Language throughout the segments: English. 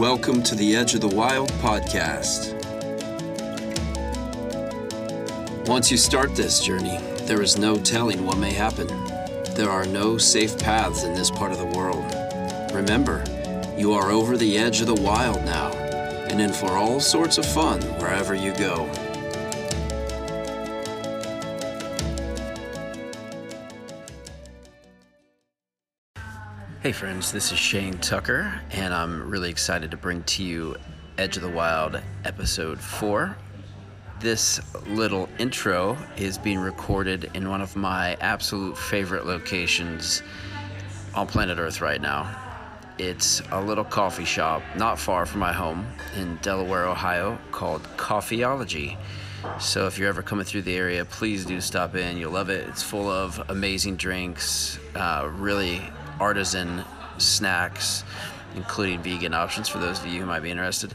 Welcome to the Edge of the Wild podcast. Once you start this journey, there is no telling what may happen. There are no safe paths in this part of the world. Remember, you are over the edge of the wild now, and in for all sorts of fun wherever you go. Hey, friends, this is Shane Tucker, and I'm really excited to bring to you Edge of the Wild episode 4. This little intro is being recorded in one of my absolute favorite locations on planet Earth right now. It's a little coffee shop not far from my home in Delaware, Ohio, called Coffeeology. So if you're ever coming through the area, please do stop in. You'll love it. It's full of amazing drinks, uh, really artisan snacks, including vegan options for those of you who might be interested,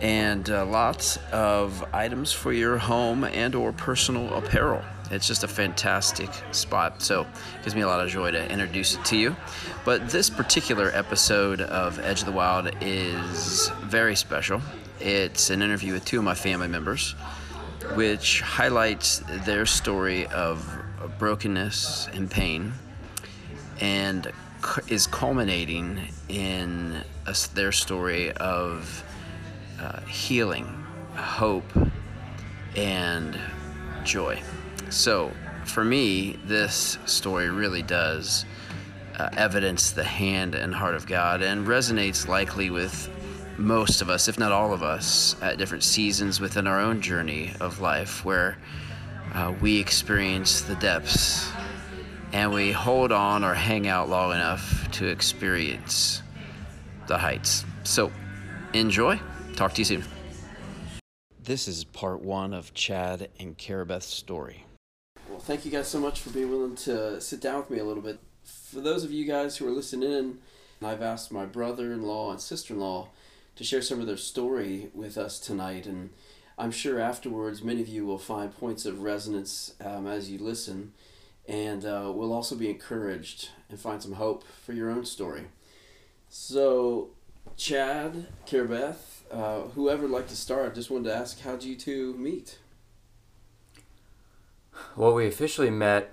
and uh, lots of items for your home and or personal apparel. It's just a fantastic spot. So it gives me a lot of joy to introduce it to you. But this particular episode of Edge of the Wild is very special. It's an interview with two of my family members, which highlights their story of brokenness and pain and is culminating in a, their story of uh, healing, hope, and joy. So, for me, this story really does uh, evidence the hand and heart of God and resonates likely with most of us, if not all of us, at different seasons within our own journey of life where uh, we experience the depths and we hold on or hang out long enough to experience the heights. So, enjoy. Talk to you soon. This is part one of Chad and Carabeth's story. Well, thank you guys so much for being willing to sit down with me a little bit. For those of you guys who are listening in, I've asked my brother in law and sister in law to share some of their story with us tonight, and I'm sure afterwards many of you will find points of resonance um, as you listen and uh, we'll also be encouraged and find some hope for your own story. So, Chad, Carabeth, uh, whoever would like to start, just wanted to ask, how'd you two meet? Well, we officially met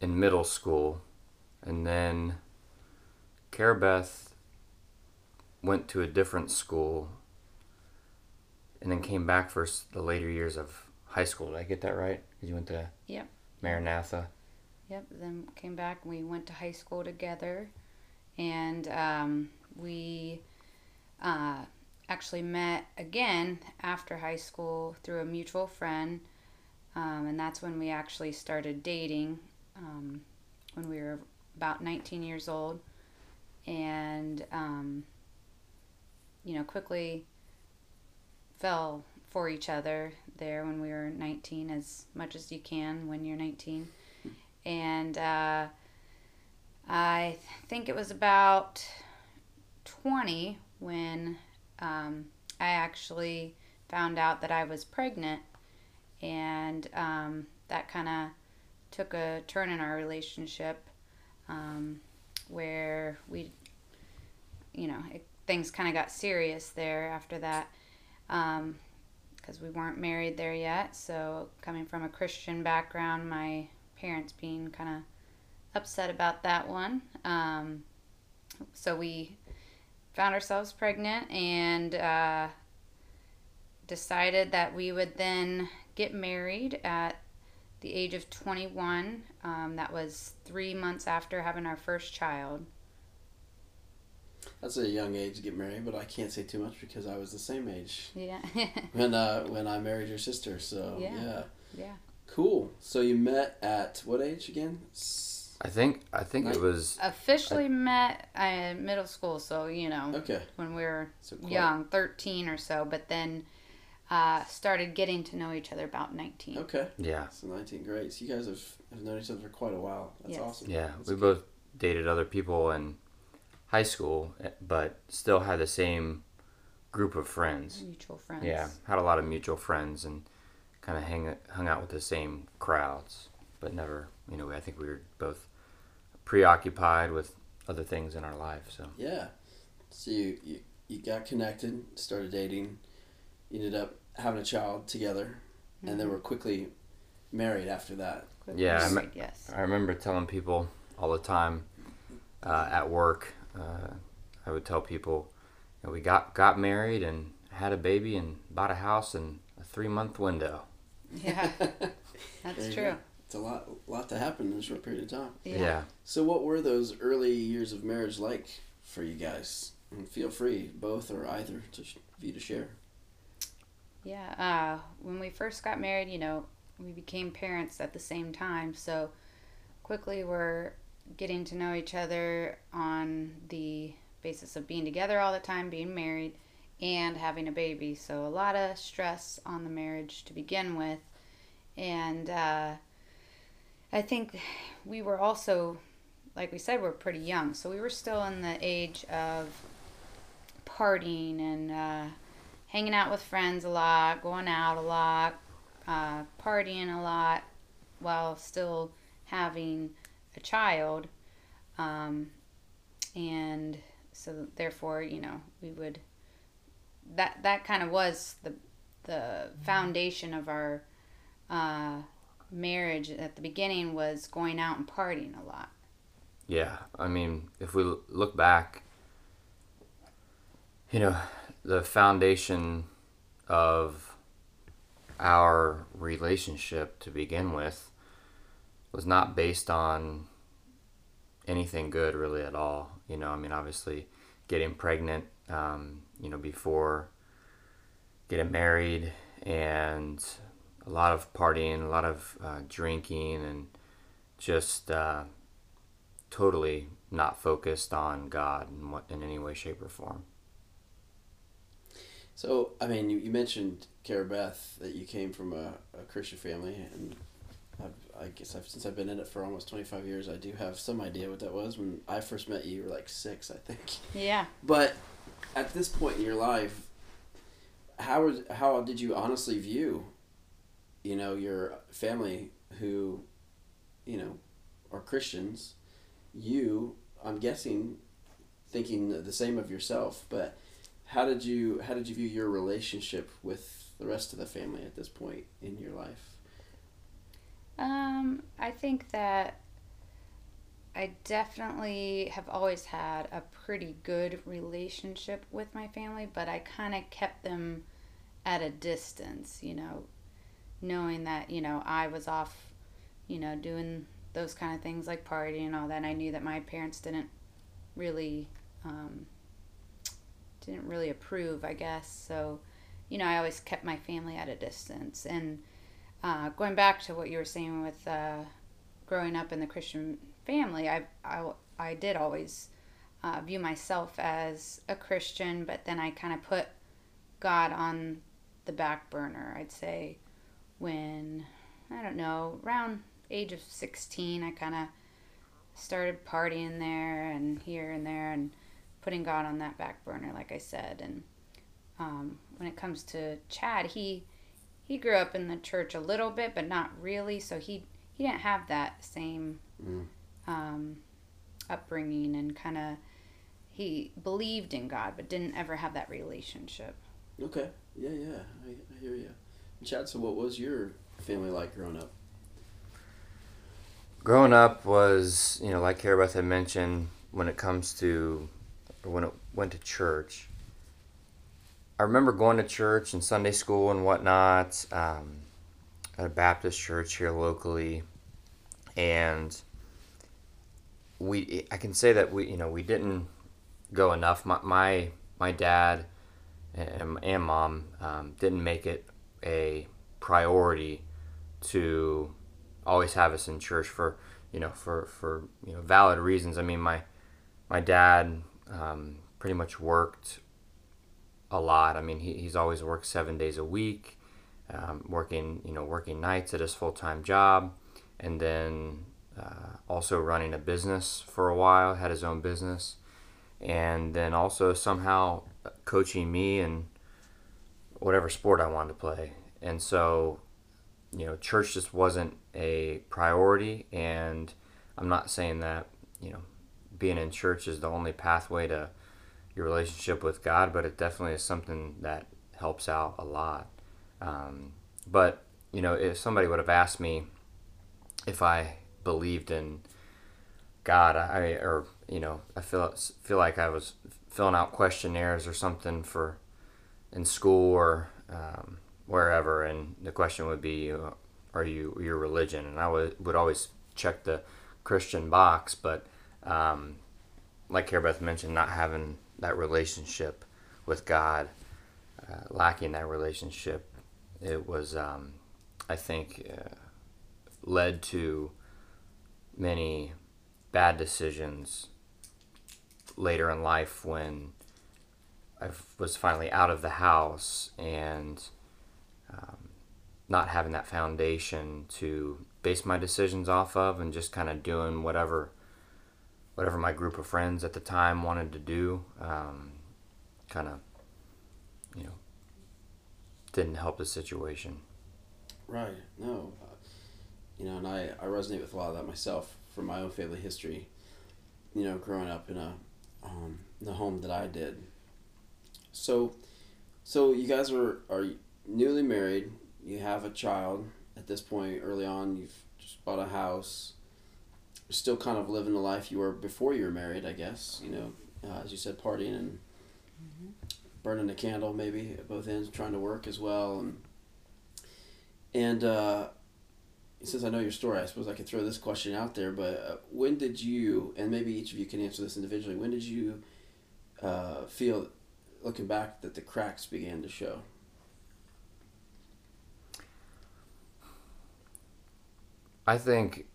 in middle school, and then Carabeth went to a different school, and then came back for the later years of high school. Did I get that right? Because you went to Yep. Maranatha. Yep. Then came back. We went to high school together, and um, we uh, actually met again after high school through a mutual friend, um, and that's when we actually started dating. Um, when we were about 19 years old, and um, you know quickly fell for each other there when we were 19 as much as you can when you're 19 and uh, i think it was about 20 when um, i actually found out that i was pregnant and um, that kind of took a turn in our relationship um, where we you know it, things kind of got serious there after that. Um, because we weren't married there yet. So, coming from a Christian background, my parents being kind of upset about that one. Um, so, we found ourselves pregnant and uh, decided that we would then get married at the age of 21. Um, that was three months after having our first child. That's a young age to get married, but I can't say too much because I was the same age. Yeah. when uh when I married your sister, so yeah. Yeah. yeah. Cool. So you met at what age again? I think I think Right. it was Officially met in middle school, so you know Okay. when we were So young, 13 or so, but then uh, started getting to know each other about 19. Okay. yeah So 19, great. So you guys have, have known each other for quite a while. That's Yes. awesome. yeah That's we good. both dated other people in high school, eh, but still had the same group of friends. Mutual friends. Yeah, had a lot of mutual friends and kind of hang hung out with the same crowds, but never, you know, I think we were both preoccupied with other things in our life. So Yeah. So you, you you got connected, started dating, you ended up having a child together, and then were quickly married after that. Quickly Yeah, I me- yes. I remember telling people all the time uh, at work. Uh, I would tell people, you know, we got got married and had a baby and bought a house in a three month window. Yeah, that's true. go. It's a lot, lot to happen in a short period of time. Yeah. So, what were those early years of marriage like for you guys? And feel free, both or either, to sh- for you to share. Yeah, uh, when we first got married, you know, we became parents at the same time. So quickly we're getting to know each other on the basis of being together all the time, being married, and having a baby. So a lot of stress on the marriage to begin with. And uh, I think we were also, like we said, we're pretty young. So we were still in the age of partying and. Uh, hanging out with friends a lot, going out a lot, uh, partying a lot, while still having a child. Um, and so therefore, you know, we would that that kind of was the the foundation of our uh, marriage at the beginning was going out and partying a lot. Yeah, I mean, if we look back, you know, the foundation of our relationship to begin with was not based on anything good really at all. You know, I mean, obviously, getting pregnant, um, you know, before getting married, and a lot of partying, a lot of uh, drinking, and just uh, totally not focused on God in what in any way, shape, or form. So, I mean, you, you mentioned, Carabeth, that you came from a, a Christian family, and I've, I guess I've, since I've been in it for almost 25 years, I do have some idea what that was. When I first met you, you were like six, I think. Yeah. But at this point in your life, how was how did you honestly view, you know, your family who, you know, are Christians? You, I'm guessing, thinking the same of yourself. But how did you how did you view your relationship with the rest of the family at this point in your life? Um, I think that I definitely have always had a pretty good relationship with my family, but I kind of kept them at a distance, you know, knowing that, you know, I was off, you know, doing those kind of things like partying and all that. And I knew that my parents didn't really, um, didn't really approve, I guess. So, you know, I always kept my family at a distance. And, uh, going back to what you were saying with uh, growing up in the Christian family, I, I, I did always uh, view myself as a Christian, but then I kind of put God on the back burner, I'd say, when, I don't know, around age of 16, I kind of started partying there and here and there and putting God on that back burner, like I said. And um, when it comes to Chad, he he grew up in the church a little bit, but not really. So he he didn't have that same Mm. um, upbringing, and kind of he believed in God, but didn't ever have that relationship. Okay. Yeah, yeah, I, I hear you. Chad, so what was your family like growing up? Growing up was, you know, like Carabeth had mentioned, when it comes to, or when it went to church, I remember going to church and Sunday school and whatnot um, at a Baptist church here locally, and we, I can say that we, you know, we didn't go enough. My my, my dad and, and mom um, didn't make it a priority to always have us in church for you know for for you know valid reasons. I mean my my dad um, pretty much worked a lot. I mean he, he's always worked seven days a week, um, working you know working nights at his full time job, and then uh, also running a business for a while. Had his own business, and then also somehow coaching me and whatever sport I wanted to play. And so you know, church just wasn't a priority. And I'm not saying that, you know, being in church is the only pathway to your relationship with God, but it definitely is something that helps out a lot. Um, but you know, if somebody would have asked me if I believed in God, I or you know, I feel feel like I was filling out questionnaires or something for in school or um, wherever, and the question would be, "Are you your religion?" And I would would always check the Christian box, but um, like Carabeth mentioned, not having that relationship with God, uh, lacking that relationship, it was, um, I think, uh, led to many bad decisions later in life when I was finally out of the house and um, not having that foundation to base my decisions off of and just kind of doing whatever whatever my group of friends at the time wanted to do um, kind of you know didn't help the situation. Right no uh, you know and I, I resonate with a lot of that myself from my own family history you know growing up in a um, the home that i did. So so you guys are are newly married you have a child at this point early on you've just bought a house still kind of living the life you were before you were married i guess you know uh, as you said partying and mm-hmm. burning a candle maybe at both ends trying to work as well and and uh, since i know your story i suppose i could throw this question out there but uh, when did you and maybe each of you can answer this individually when did you uh, feel looking back that the cracks began to show I think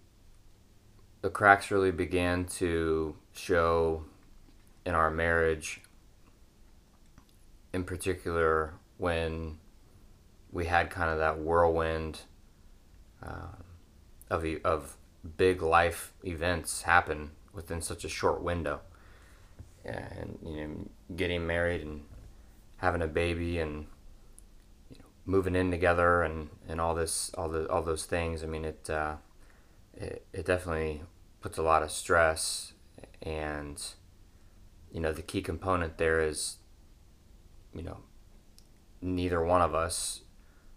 the cracks really began to show in our marriage, in particular when we had kind of that whirlwind uh, of of big life events happen within such a short window, and you know, getting married and having a baby and moving in together and, and all this all the all those things. I mean it, uh, it it definitely puts a lot of stress and you know the key component there is you know neither one of us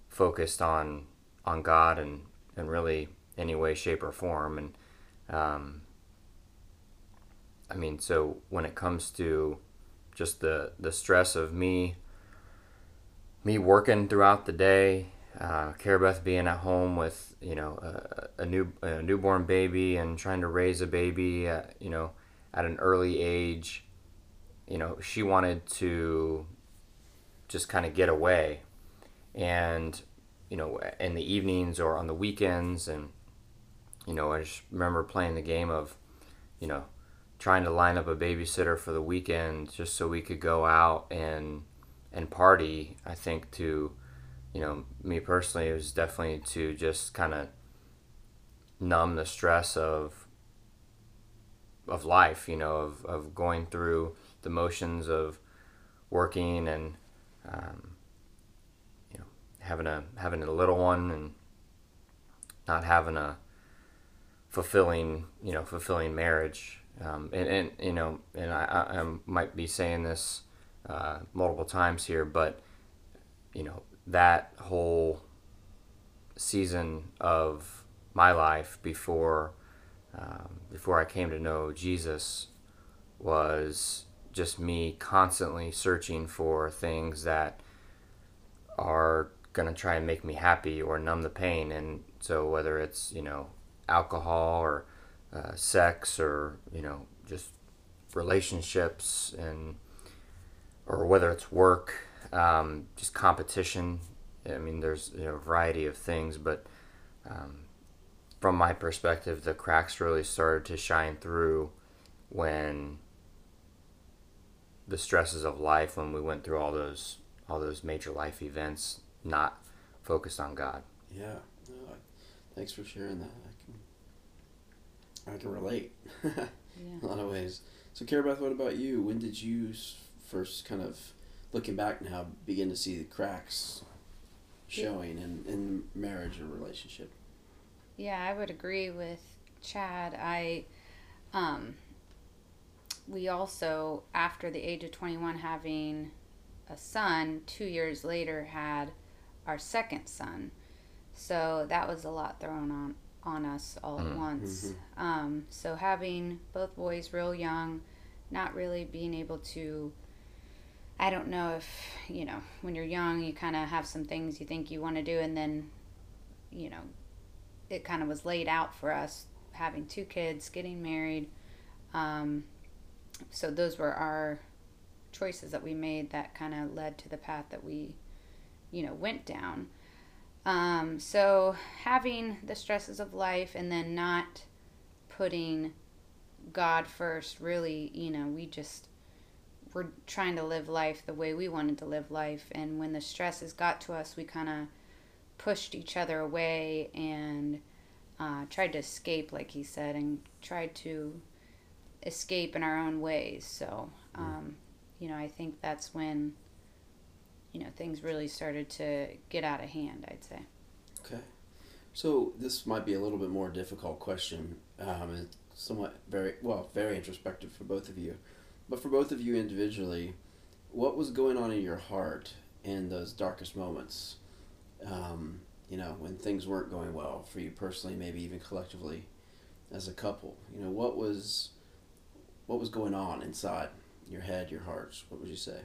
focused on on God and and really any way shape or form. And um, I mean so when it comes to just the the stress of me me working throughout the day, uh, Carabeth being at home with you know a, a new a newborn baby and trying to raise a baby, at, you know, at an early age, you know, she wanted to just kind of get away, and you know, in the evenings or on the weekends, and you know, I just remember playing the game of, you know, trying to line up a babysitter for the weekend just so we could go out and and party, I think to, you know, me personally, it was definitely to just kind of numb the stress of of life, you know, of, of going through the motions of working and um, you know having a having a little one and not having a fulfilling you know fulfilling marriage. Um, and, and you know and I, I might be saying this uh, multiple times here, but you know that whole season of my life before um, before I came to know Jesus was just me constantly searching for things that are to try and make me happy or numb the pain. And so whether it's you know alcohol or uh, sex or you know just relationships and or whether it's work, um, just competition. I mean, there's you know, a variety of things, but um, from my perspective, the cracks really started to shine through when the stresses of life, when we went through all those all those major life events, not focused on God. Yeah, no, thanks for sharing that. I can I can relate yeah. a lot of ways. So, Carabeth, what about you? When did you first kind of looking back now begin to see the cracks showing in, in marriage or relationship. Yeah, I would agree with Chad. I um, we also, after the age of 21, having a son, two years later had our second son. So that was a lot thrown on on us all at once. Um, so having both boys real young, not really being able to. I don't know if you know when you're young, you kind of have some things you think you want to do, and then, you know, it kind of was laid out for us having two kids, getting married. Um, so those were our choices that we made that kind of led to the path that we, you know, went down. Um, so having the stresses of life and then not putting God first, really, you know, we just were trying to live life the way we wanted to live life. And when the stresses got to us, we kind of pushed each other away and uh, tried to escape, like he said, and tried to escape in our own ways. So, um, you know, I think that's when, you know, things really started to get out of hand, I'd say. Okay. So this might be a little bit more difficult question. Um, it's somewhat very well, very introspective for both of you. But for both of you individually, what was going on in your heart in those darkest moments? Um, you know, when things weren't going well for you personally, maybe even collectively, as a couple. You know, what was what was going on inside your head, your hearts? What would you say?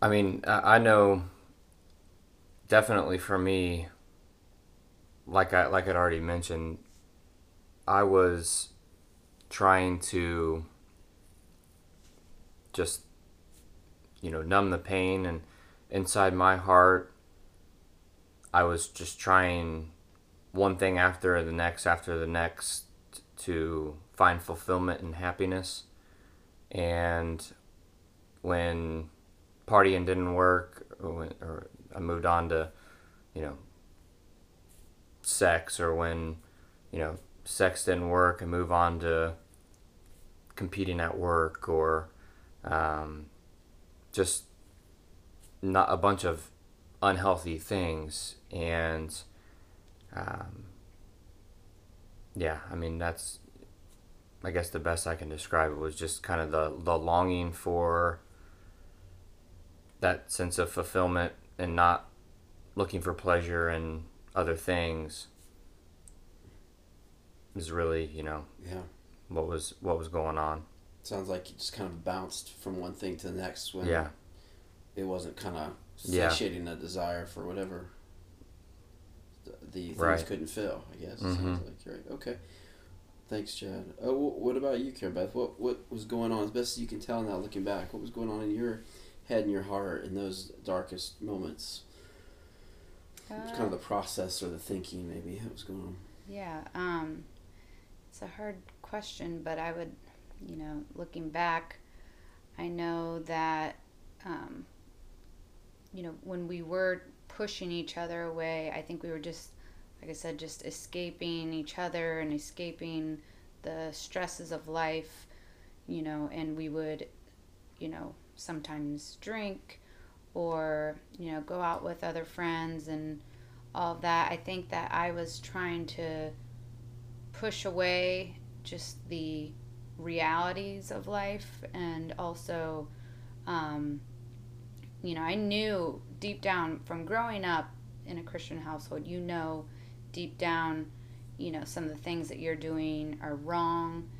I mean, I know definitely for me, like I like I'd already mentioned, I was trying to just you know numb the pain. And inside my heart I was just trying one thing after the next after the next to find fulfillment and happiness. And when partying didn't work or, I moved on to you know sex or when you know sex didn't work and move on to competing at work or um, just not a bunch of unhealthy things and um, yeah i mean that's i guess the best i can describe it was just kind of the, the longing for that sense of fulfillment and not looking for pleasure and other things is really you know Yeah. what was what was going on Sounds like you just kind of bounced from one thing to the next when yeah it wasn't kind of Yeah. satiating a desire for whatever the, the things Right. couldn't fill. I guess it Mhm. sounds like you're right. Okay, thanks, Chad. Oh, what about you, Carabeth? What what was going on? As best as you can tell now, looking back, what was going on in your head and your heart in those darkest moments? What's kind of the process or the thinking, maybe that was going on. Yeah, um, it's a hard question, but I would, you know, looking back, I know that, um, you know, when we were pushing each other away, I think we were just, like I said, just escaping each other and escaping the stresses of life, you know, and we would, you know, sometimes drink or, you know, go out with other friends and all of that. I think that I was trying to push away just the realities of life and also, um, you know, I knew deep down from growing up in a Christian household, you know, deep down, you know, some of the things that you're doing are wrong,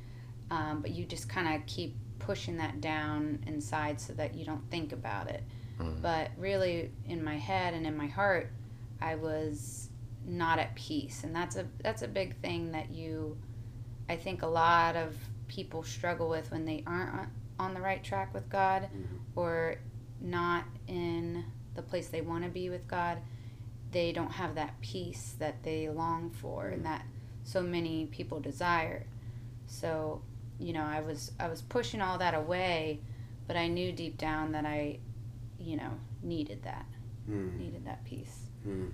um, but you just kind of keep pushing that down inside so that you don't think about it. But really, in my head and in my heart, I was not at peace, and that's a that's a big thing that you, I think, a lot of people struggle with when they aren't on- the right track with God, mm-hmm. or not in the place they want to be with God. They don't have that peace that they long for, and mm-hmm. that so many people desire. So, you know, I was I was pushing all that away, but I knew deep down that I, you know, needed that, Hmm. needed that peace. Hmm.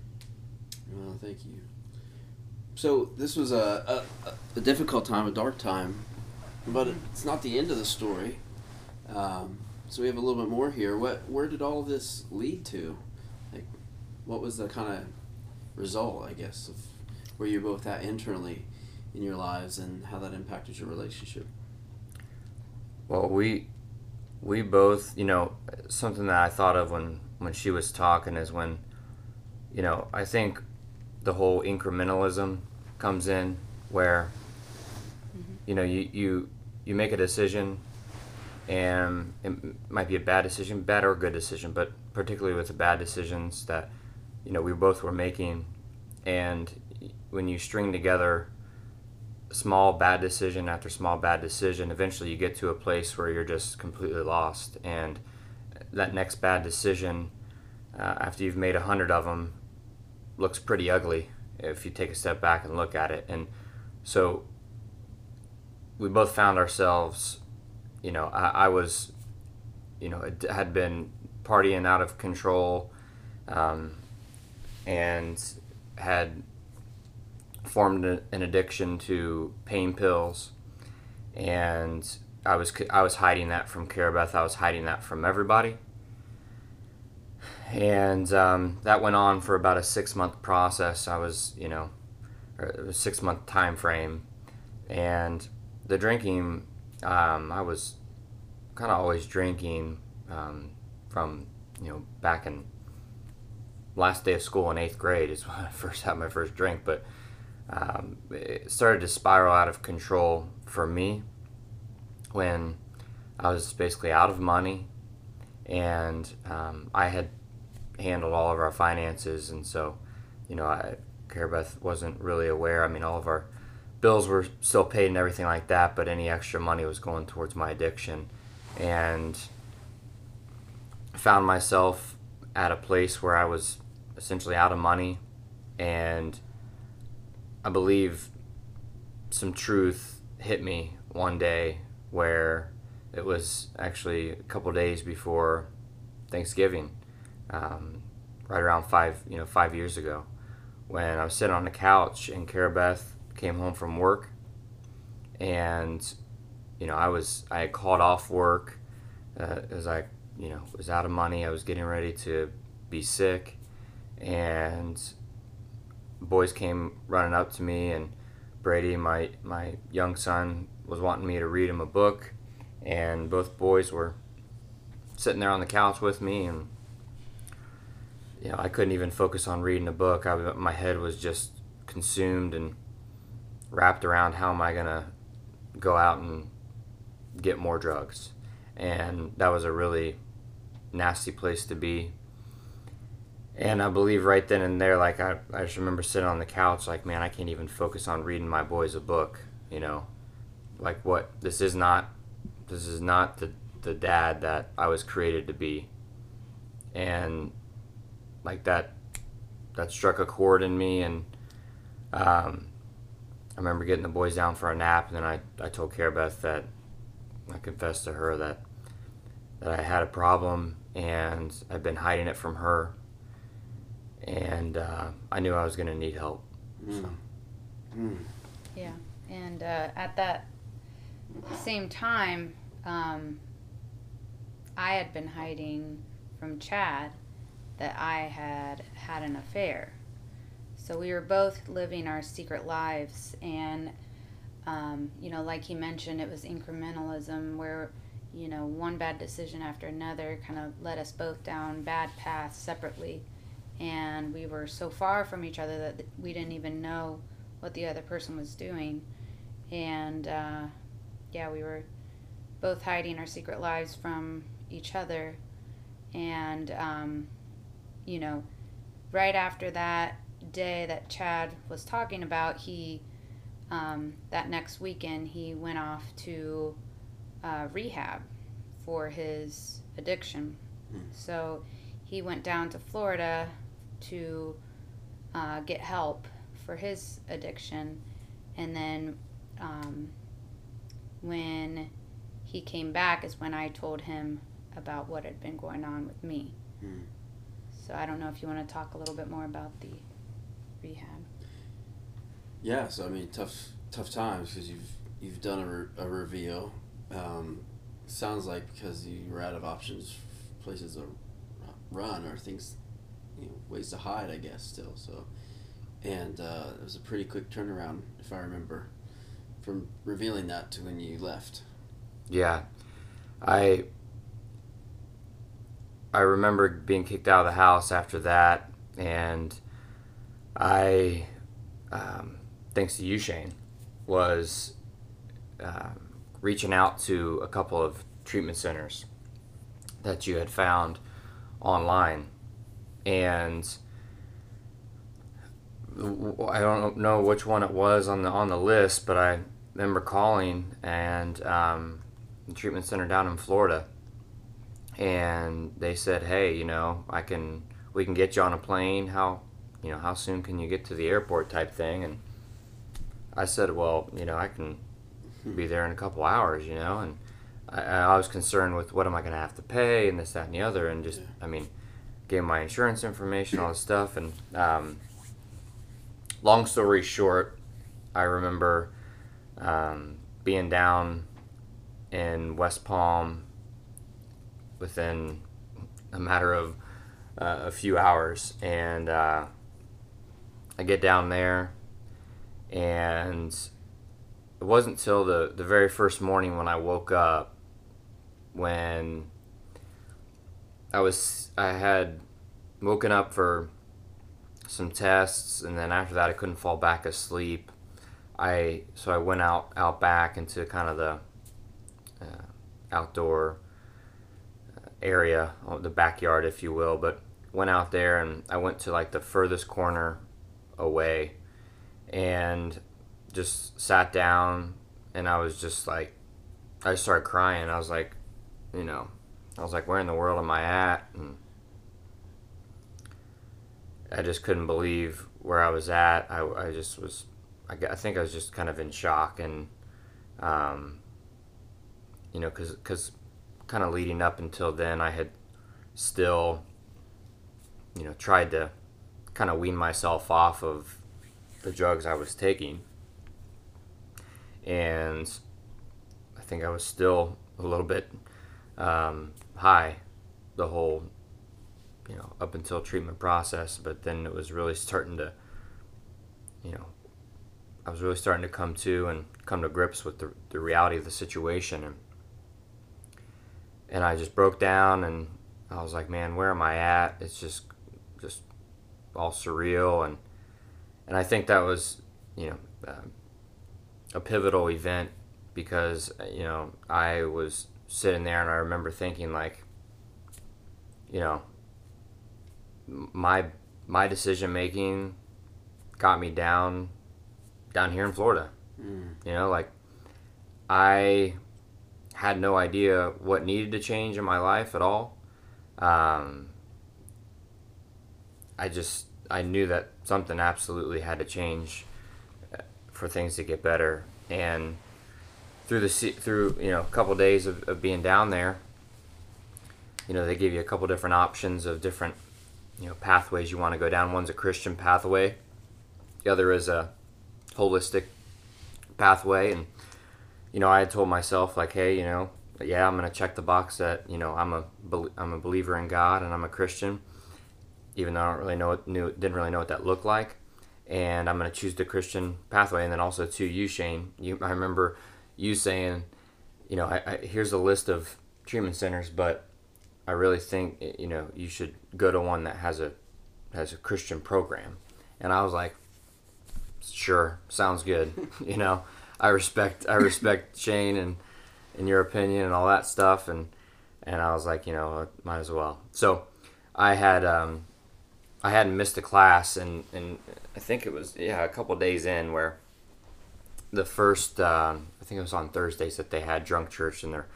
Well, thank you. So this was a, a, a difficult time, a dark time, but it's not the end of the story. Um, so we have a little bit more here. What, where did all of this lead to? Like, what was the kind of result, I guess, of where you're both at internally in your lives and how that impacted your relationship. Well, we we both, you know, something that I thought of when when she was talking is when, you know, I think the whole incrementalism comes in where, you know, you you you make a decision, and it might be a bad decision, bad or good decision, but particularly with the bad decisions that, you know, we both were making, and when you string together small bad decision after small bad decision, eventually you get to a place where you're just completely lost. And that next bad decision, uh, after you've made a hundred of them, looks pretty ugly if you take a step back and look at it. And so we both found ourselves, you know, I, I was, you know, had been partying out of control um, and had formed an addiction to pain pills, and I was I was hiding that from Carabeth. I was hiding that from everybody, and um, that went on for about a six month process. I was you know, a six month time frame, and the drinking. Um, I was kind of always drinking um, from you know back in last day of school in eighth grade is when I first had my first drink, but um, it started to spiral out of control for me when I was basically out of money and um, I had handled all of our finances and so you know I Carabeth wasn't really aware. I mean all of our bills were still paid and everything like that but any extra money was going towards my addiction. And found myself at a place where I was essentially out of money and I believe some truth hit me one day where it was actually a couple days before Thanksgiving, um, right around five, you know, five years ago, when I was sitting on the couch and Carabeth came home from work, and you know, I was I had called off work uh, as I, you know, was out of money. I was getting ready to be sick, and boys came running up to me, and Brady, my my young son, was wanting me to read him a book, and both boys were sitting there on the couch with me, and you know I couldn't even focus on reading a book. I, my head was just consumed and wrapped around how am I gonna go out and get more drugs, and that was a really nasty place to be. And I believe right then and there, like I, I just remember sitting on the couch, like, man, I can't even focus on reading my boys a book, you know, like what this is not, this is not the the dad that I was created to be, and like that, that struck a chord in me, and um, I remember getting the boys down for a nap, and then I I told Carabeth that I confessed to her that that I had a problem and I've been hiding it from her and uh, I knew I was going to need help. Mm. So. Mm. Yeah, and uh, at that same time, um, I had been hiding from Chad that I had had an affair. So we were both living our secret lives, and um, you know, like he mentioned, it was incrementalism where you know one bad decision after another kind of led us both down bad paths separately and we were so far from each other that we didn't even know what the other person was doing. And uh, yeah, we were both hiding our secret lives from each other. And, um, you know, right after that day that Chad was talking about, he, um, that next weekend, he went off to uh, rehab for his addiction. Mm. So he went down to Florida to uh, get help for his addiction. And then um, when he came back, is when I told him about what had been going on with me. Hmm. So I don't know if you want to talk a little bit more about the rehab. Yeah, so I mean, tough tough times because you've you've done a, re- a reveal. Um, sounds like because you were out of options, places to run or things you know, ways to hide, I guess, still. So, and uh, it was a pretty quick turnaround, if I remember. from revealing that to when you left. Yeah, I I remember being kicked out of the house after that, and I, um, thanks to you, Shane, was um, reaching out to a couple of treatment centers that you had found online, and I don't know which one it was on the on the list, but I remember calling and um, the treatment center down in Florida, and they said, "Hey, you know, I can we can get you on a plane. How you know how soon can you get to the airport?" Type thing, and I said, "Well, you know, I can be there in a couple hours, you know," and I, I was concerned with what am I going to have to pay and this, that, and the other, and just, Yeah. I mean, gave my insurance information, all this stuff, and um, long story short, I remember um, being down in West Palm within a matter of uh, a few hours, and uh, I get down there, and it wasn't till the, the very first morning when I woke up when I was I had woken up for some tests and then after that I couldn't fall back asleep. I so I went out out back into kind of the uh, outdoor area, the backyard if you will, but went out there and I went to like the furthest corner away and just sat down and I was just like I started crying. I was like, you know, I was like, where in the world am I at? And I just couldn't believe where I was at. I, I just was, I, I think I was just kind of in shock and, um, you know, cause, cause kind of leading up until then, I had still, you know, tried to kind of wean myself off of the drugs I was taking. And I think I was still a little bit um, high the whole, you know, up until treatment process. But then it was really starting to, you know, I was really starting to come to and come to grips with the, the reality of the situation. And, and I just broke down and I was like, man, where am I at? It's just, just all surreal. And, and I think that was, you know, um a pivotal event because you know I was sitting there and I remember thinking like you know my my decision making got me down down here in Florida Mm. you know like I had no idea what needed to change in my life at all. Um, I just I knew that something absolutely had to change uh, for things to get better. And through the through you know a couple days of, of being down there you know they give you a couple different options of different you know pathways you want to go down. One's a christian pathway the other is a holistic pathway and you know i had told myself like hey you know yeah i'm to check the box that you know i'm a i'm a believer in god and i'm a christian even though i don't really know what knew didn't really know what that looked like and i'm to choose the christian pathway. And then also to you shane you i remember you saying you know I, I here's a list of treatment centers but i really think you know you should go to one that has a has a christian program. And i was like sure sounds good you know i respect i respect shane and and your opinion and all that stuff and and i was like you know might as well so i had um i hadn't missed a class and and i think it was yeah a couple days in where the first um, i think it was on thursdays that they had drunk church and their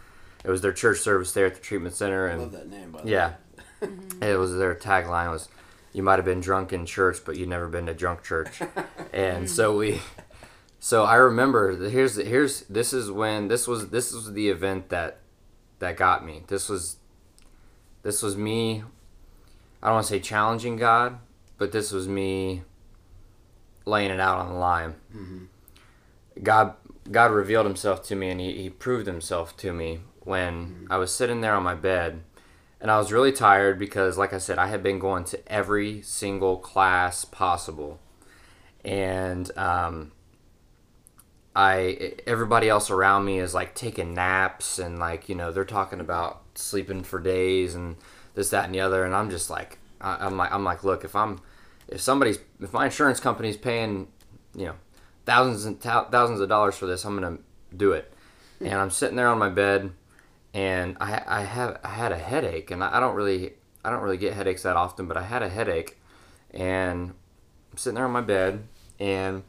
it was their church service there at the treatment center I and love that name, by the yeah. way. it was their tagline was you might have been drunk in church but you've never been to drunk church and so we so i remember that here's here's this is when this was this was the event that that got me. This was this was me i don't want to say challenging god but this was me laying it out on the line. Mhm. god god revealed himself to me and he, he proved himself to me when i was sitting there on my bed. And I was really tired because, like I said, I had been going to every single class possible, and um, I everybody else around me is like taking naps and like you know they're talking about sleeping for days and this that and the other and I'm just like I, I'm like I'm like look if I'm if somebody's if my insurance company's paying you know thousands and thousands of dollars for this I'm gonna do it. Hmm. And I'm sitting there on my bed and I I have I had a headache and I, I don't really I don't really get headaches that often but I had a headache and I'm sitting there on my bed and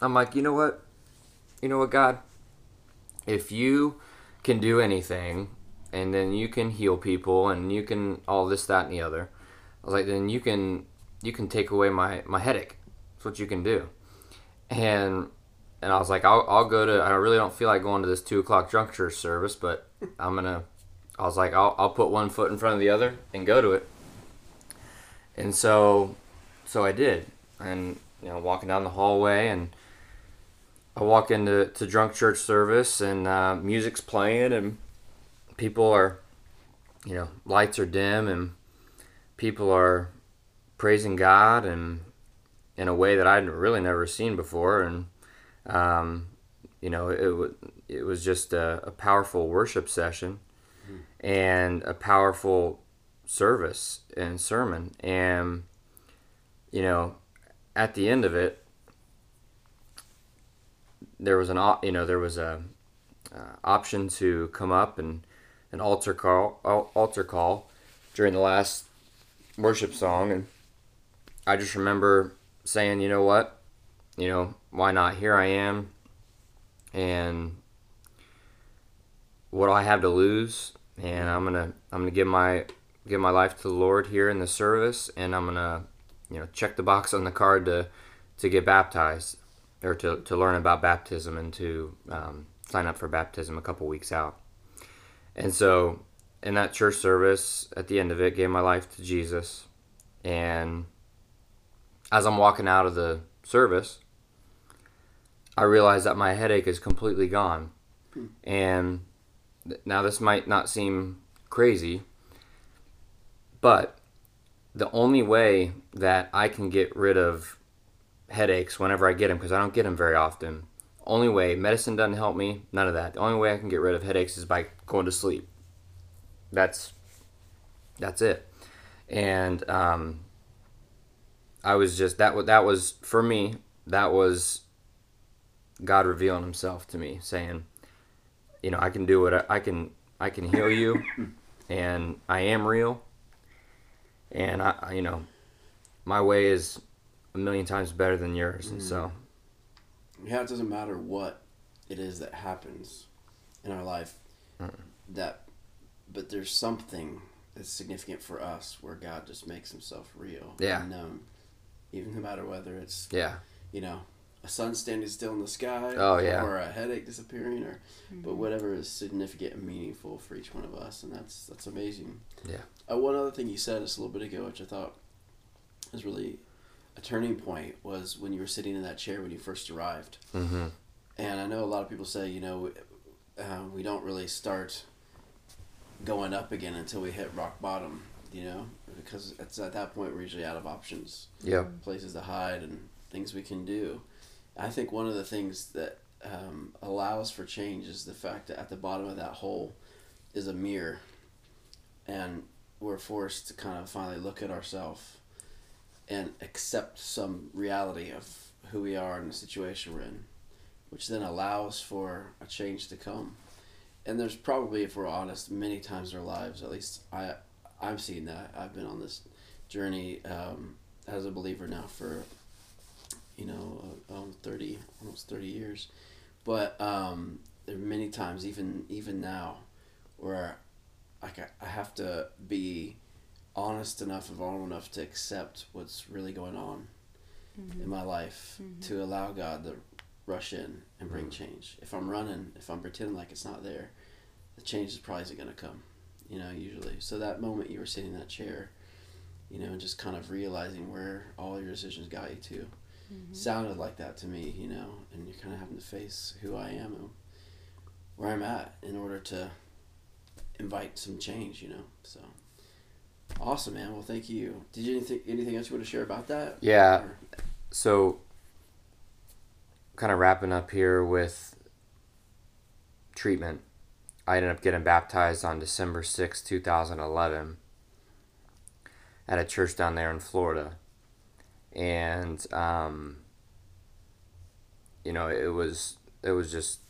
I'm like you know what you know what, God? If you can do anything and then you can heal people and you can all this, that, and the other, I was like, then you can you can take away my, my headache. That's what you can do. And and I was like, I'll, I'll go to. I really don't feel like going to this two o'clock drunk church service, but I'm gonna. I was like, I'll, I'll put one foot in front of the other and go to it. And so, so I did, and you know, walking down the hallway and I walk into to drunk church service and uh, music's playing and people are, you know, lights are dim and people are praising God and in a way that I'd really never seen before and um, you know it it was just a, a powerful worship session mm-hmm. and a powerful service and sermon and you know at the end of it there was an you know there was a uh, option to come up and an altar call altar call during the last worship song. And I just remember saying you know what? You know why not? Here I am. And what do I have to lose? And I'm gonna I'm gonna give my give my life to the Lord here in the service. And I'm gonna you know check the box on the card to to get baptized or to, to learn about baptism and to um, sign up for baptism a couple weeks out. And so, in that church service, at the end of it, gave my life to Jesus. And as I'm walking out of the service, I realize that my headache is completely gone. Hmm. And now, this might not seem crazy, but the only way that I can get rid of headaches whenever I get them because I don't get them very often. Only way medicine doesn't help me. None of that. The only way I can get rid of headaches is by going to sleep. That's that's it. And um, I was just that. That was for me. That was God revealing Himself to me, saying, "You know, I can do what I, I can. I can heal you, and I am real. And I, you know, my way is a million times better than yours, mm-hmm. and so. Yeah, it doesn't matter what it is that happens in our life. mm That, but there's something that's significant for us where God just makes Himself real. Yeah. known, even no matter whether it's yeah, you know, a sun standing still in the sky. Oh yeah. Or a headache disappearing, or mm-hmm. but whatever is significant and meaningful for each one of us, and that's that's amazing. Yeah. Uh, one other thing you said just a little bit ago, which I thought is really a turning point was when you were sitting in that chair when you first arrived. Mm-hmm. And I know a lot of people say, you know, uh, we don't really start going up again until we hit rock bottom, you know, because it's at that point we're usually out of options. Yeah. Places to hide and things we can do. I think one of the things that um, allows for change is the fact that at the bottom of that hole is a mirror. And we're forced to kind of finally look at ourselves and accept some reality of who we are and the situation we're in, which then allows for a change to come. And there's probably, if we're honest, many times in our lives, at least I, I've seen that. I've been on this journey um, as a believer now for, you know, um, thirty, almost thirty years. But um, there are many times, even even now, where like I, I have to be honest enough and vulnerable enough to accept what's really going on mm-hmm. in my life mm-hmm. to allow God to rush in and bring mm-hmm. change. If I'm running, if I'm pretending like it's not there, the change is probably going to come, you know, usually. So that moment you were sitting in that chair, you know, and just kind of realizing where all your decisions got you to, mm-hmm. sounded like that to me, you know, and you're kind of having to face who I am and where I'm at in order to invite some change, you know, so. Awesome, man. Well, thank you. Did you anything anything else you want to share about that? Yeah. Or? So kind of wrapping up here with treatment, I ended up getting baptized on December 6, 2011, at a church down there in Florida. And, um, you know, it was it was just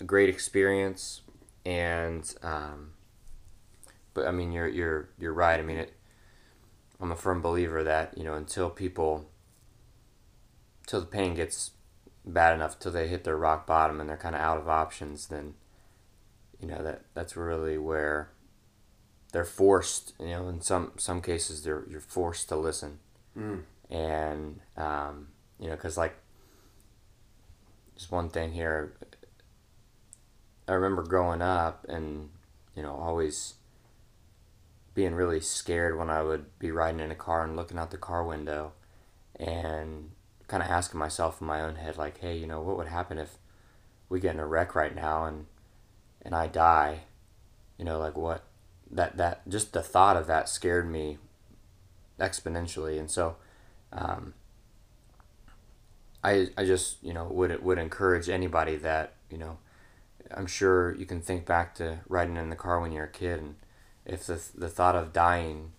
a great experience, and um, but I mean, you're you're you're right. I mean, it. I'm a firm believer that you know until people, until the pain gets bad enough, till they hit their rock bottom and they're kind of out of options, then, you know that that's really where. They're forced, you know. In some some cases, they're you're forced to listen, Mm. and um, you know, because like, just one thing here. I remember growing up and you know always being really scared when I would be riding in a car and looking out the car window and kind of asking myself in my own head like hey you know what would happen if we get in a wreck right now and and I die? You know like what that that just the thought of that scared me exponentially. And so um, I, I just you know would would encourage anybody that you know I'm sure you can think back to riding in the car when you're a kid and if the, the thought of dying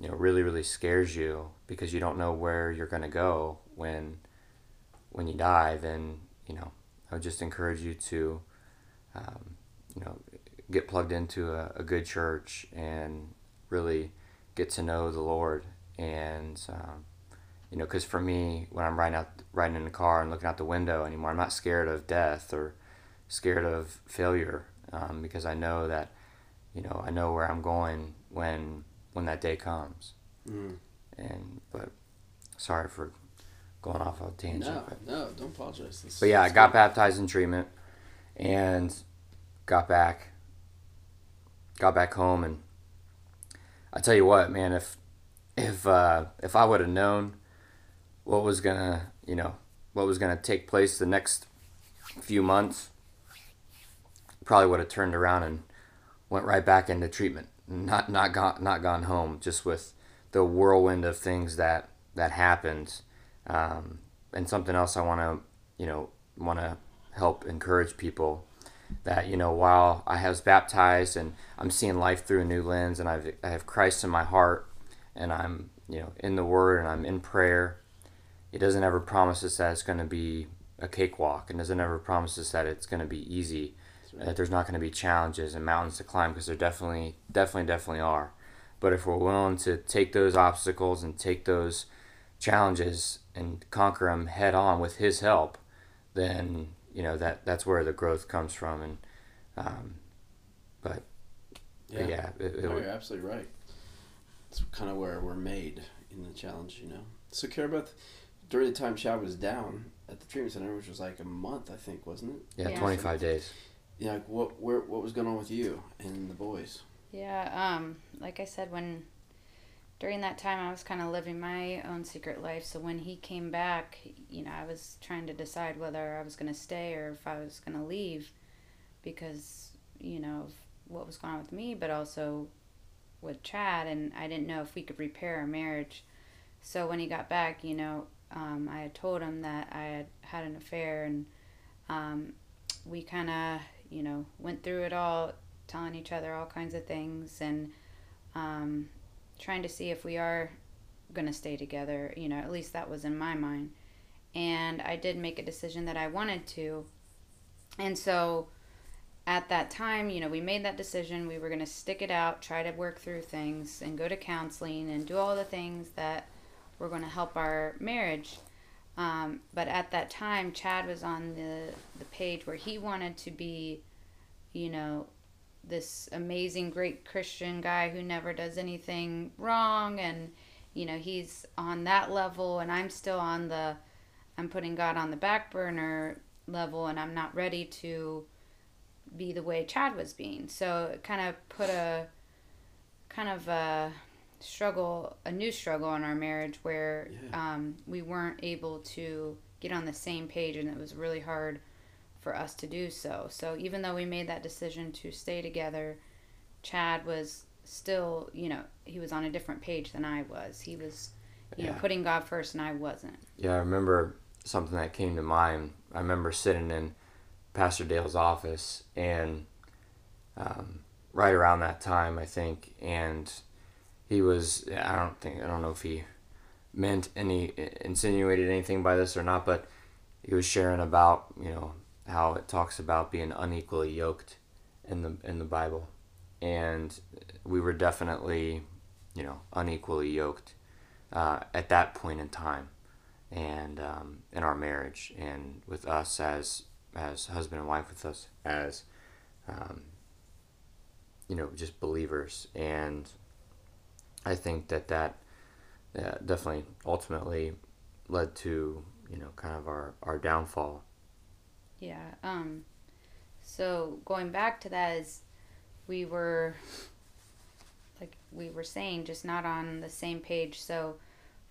you know really really scares you because you don't know where you're going to go when when you die then you know I would just encourage you to um, you know get plugged into a, a good church and really get to know the Lord. And um, you know because for me when I'm riding out riding in the car and looking out the window anymore I'm not scared of death or scared of failure um, because I know that you know I know where I'm going when when that day comes Mm. and but sorry for going off on a tangent No, but, no, don't apologize. This- but yeah I got good. baptized in treatment and got back got back home and I tell you what man if if uh, if I would have known what was gonna you know what was gonna take place the next few months probably would have turned around and went right back into treatment not not gone not gone home just with the whirlwind of things that that happened um, and something else I want to you know want to help encourage people that you know while I was baptized and I'm seeing life through a new lens and I've, I have Christ in my heart and I'm you know in the Word and I'm in prayer. It doesn't ever promise us that it's going to be a cakewalk and doesn't ever promise us that it's going to be easy. That there's not going to be challenges and mountains to climb because there definitely, definitely, definitely are. But if we're willing to take those obstacles and take those challenges and conquer them head on with His help, then you know that that's where the growth comes from. And um, but Yeah, yeah, it, it no, would- you're absolutely right. It's kind of where we're made in the challenge, you know. So, Carabeth, during the time Chad was down at the treatment center, which was like a month, I think, wasn't it? yeah, Yeah. 25 days. Yeah, like what, where, what was going on with you and the boys? Yeah, um, like I said, when during that time I was kind of living my own secret life. So when he came back, you know, I was trying to decide whether I was going to stay or if I was going to leave because, you know, what was going on with me, but also with Chad. And I didn't know if we could repair our marriage. So when he got back, you know, um, I had told him that I had had an affair and um, we kind of, you know, went through it all telling each other all kinds of things and um, trying to see if we are going to stay together. You know, at least that was in my mind. And I did make a decision that I wanted to. And so at that time, you know, we made that decision. We were going to stick it out, try to work through things, and go to counseling and do all the things that were going to help our marriage. Um, but at that time, Chad was on the, the page where he wanted to be, you know, this amazing, great Christian guy who never does anything wrong. And, you know, he's on that level, and I'm still on the, I'm putting God on the back burner level, and I'm not ready to be the way Chad was being. So it kind of put a, kind of a struggle, a new struggle on our marriage where Yeah. um, we weren't able to get on the same page, and it was really hard for us to do so. So even though we made that decision to stay together, Chad was still, you know, he was on a different page than I was. He was, you know, putting God first, and I wasn't. Yeah, I remember something that came to mind. I remember sitting in Pastor Dale's office, and um, right around that time, I think, and he was. I don't think. I don't know if he meant any insinuated anything by this or not, but he was sharing about you know how it talks about being unequally yoked in the in the Bible, and we were definitely you know unequally yoked uh, at that point in time, and um, in our marriage, and with us as as husband and wife, with us as um, you know just believers, and I think that that uh, definitely ultimately led to you know kind of our our downfall. Yeah. Um. So going back to that is, we were like we were saying, just not on the same page. So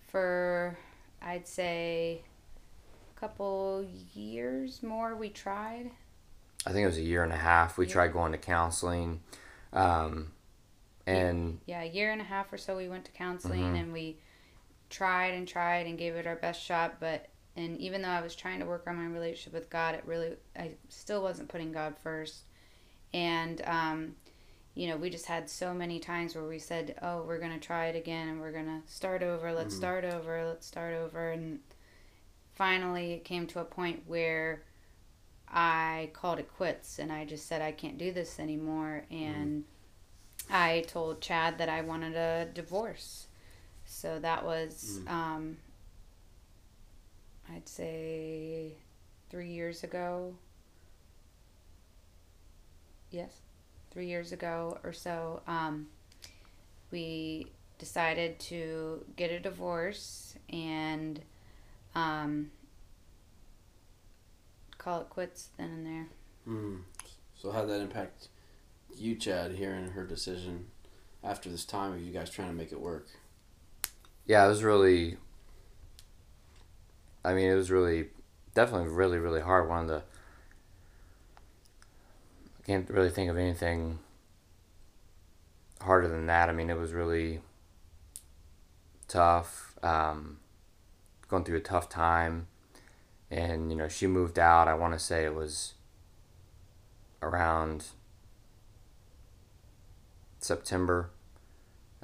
for I'd say a couple years more, we tried. I think it was a year and a half. We Yeah. tried going to counseling, um, and Yeah, a year and a half or so we went to counseling Mhm. and we tried and tried and gave it our best shot, but and even though I was trying to work on my relationship with God, it really I still wasn't putting God first. And um you know, we just had so many times where we said, "Oh, we're going to try it again and we're going to start over. Let's Mhm. start over. Let's start over." And finally it came to a point where I called it quits and I just said I can't do this anymore and I told Chad that I wanted a divorce. So that was, Mm. um, I'd say three years ago. Yes, three years ago or so. Um, we decided to get a divorce and um, call it quits then and there. Hmm. So how did that impact you, Chad, hearing her decision after this time of you guys trying to make it work? yeah, it was really. I mean, it was really, definitely really really hard. One of the. I can't really think of anything harder than that. I mean, it was really tough. Um, going through a tough time, and you know, she moved out. I want to say it was around September,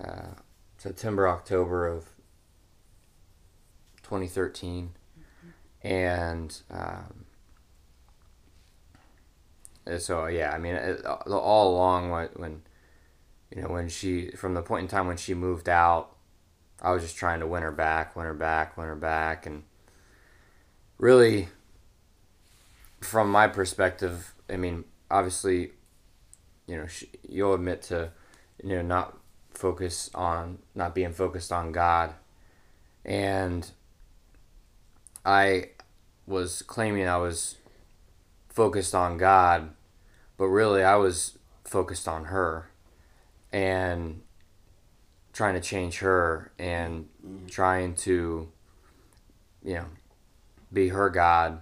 uh, September October of 2013, and um, so yeah, I mean, it, all along when, when you know when she from the point in time when she moved out, I was just trying to win her back, win her back, win her back, and really, from my perspective, I mean, obviously, you know, she, you'll admit to, you know, not focus on not being focused on God, and I was claiming I was focused on God, but really I was focused on her and trying to change her and mm-hmm. trying to you know be her god.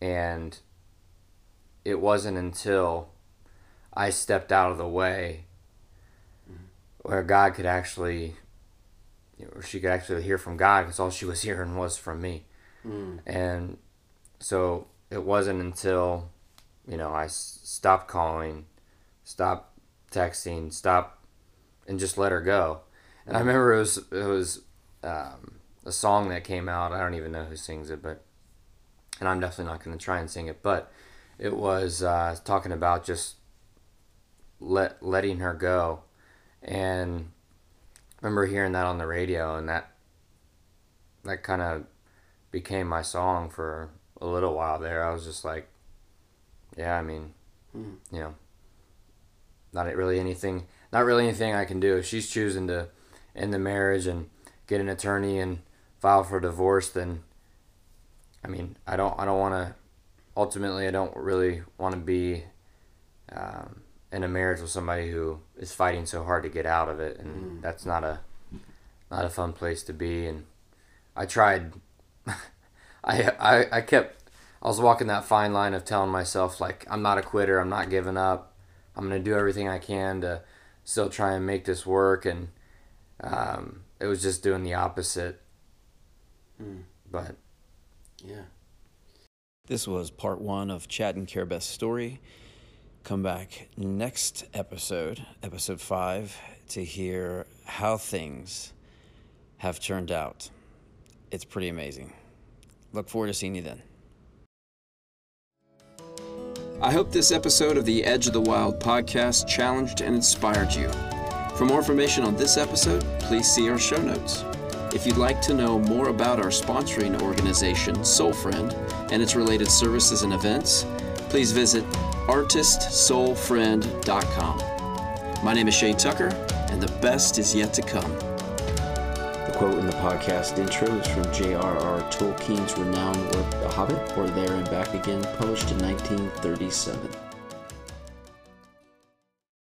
And it wasn't until I stepped out of the way where God could actually you know, or she could actually hear from God because all she was hearing was from me Mm. and so it wasn't until you know I s- stopped calling, stopped texting, stopped, and just let her go. And I remember it was it was um, a song that came out. I don't even know who sings it, but and I'm definitely not going to try and sing it. But it was uh, talking about just let letting her go, and I remember hearing that on the radio, and that that kind of became my song for a little while there. I was just like, yeah, I mean, Hmm. you know, not really anything, not really anything I can do. If she's choosing to end the marriage and get an attorney and file for divorce, then I mean, I don't, I don't want to. Ultimately, I don't really want to be um, in a marriage with somebody who is fighting so hard to get out of it, and Mm. that's not a, not a fun place to be. And I tried I, I I kept I was walking that fine line of telling myself like I'm not a quitter, I'm not giving up. I'm gonna do everything I can to still try and make this work and um, it was just doing the opposite. Hmm. But Yeah. This was part one of Chad and Carabeth's story. Come back next episode, episode five, to hear how things have turned out. It's pretty amazing. Look forward to seeing you then. I hope this episode of the Edge of the Wild podcast challenged and inspired you. For more information on this episode, please see our show notes. If you'd like to know more about our sponsoring organization, Soul Friend, and its related services and events, please visit artistsoulfriend.com. My name is Shane Tucker, and the best is yet to come. The quote in the podcast intro is from J.R.R. Tolkien's renowned work, The Hobbit, or There and Back Again, published in 1937.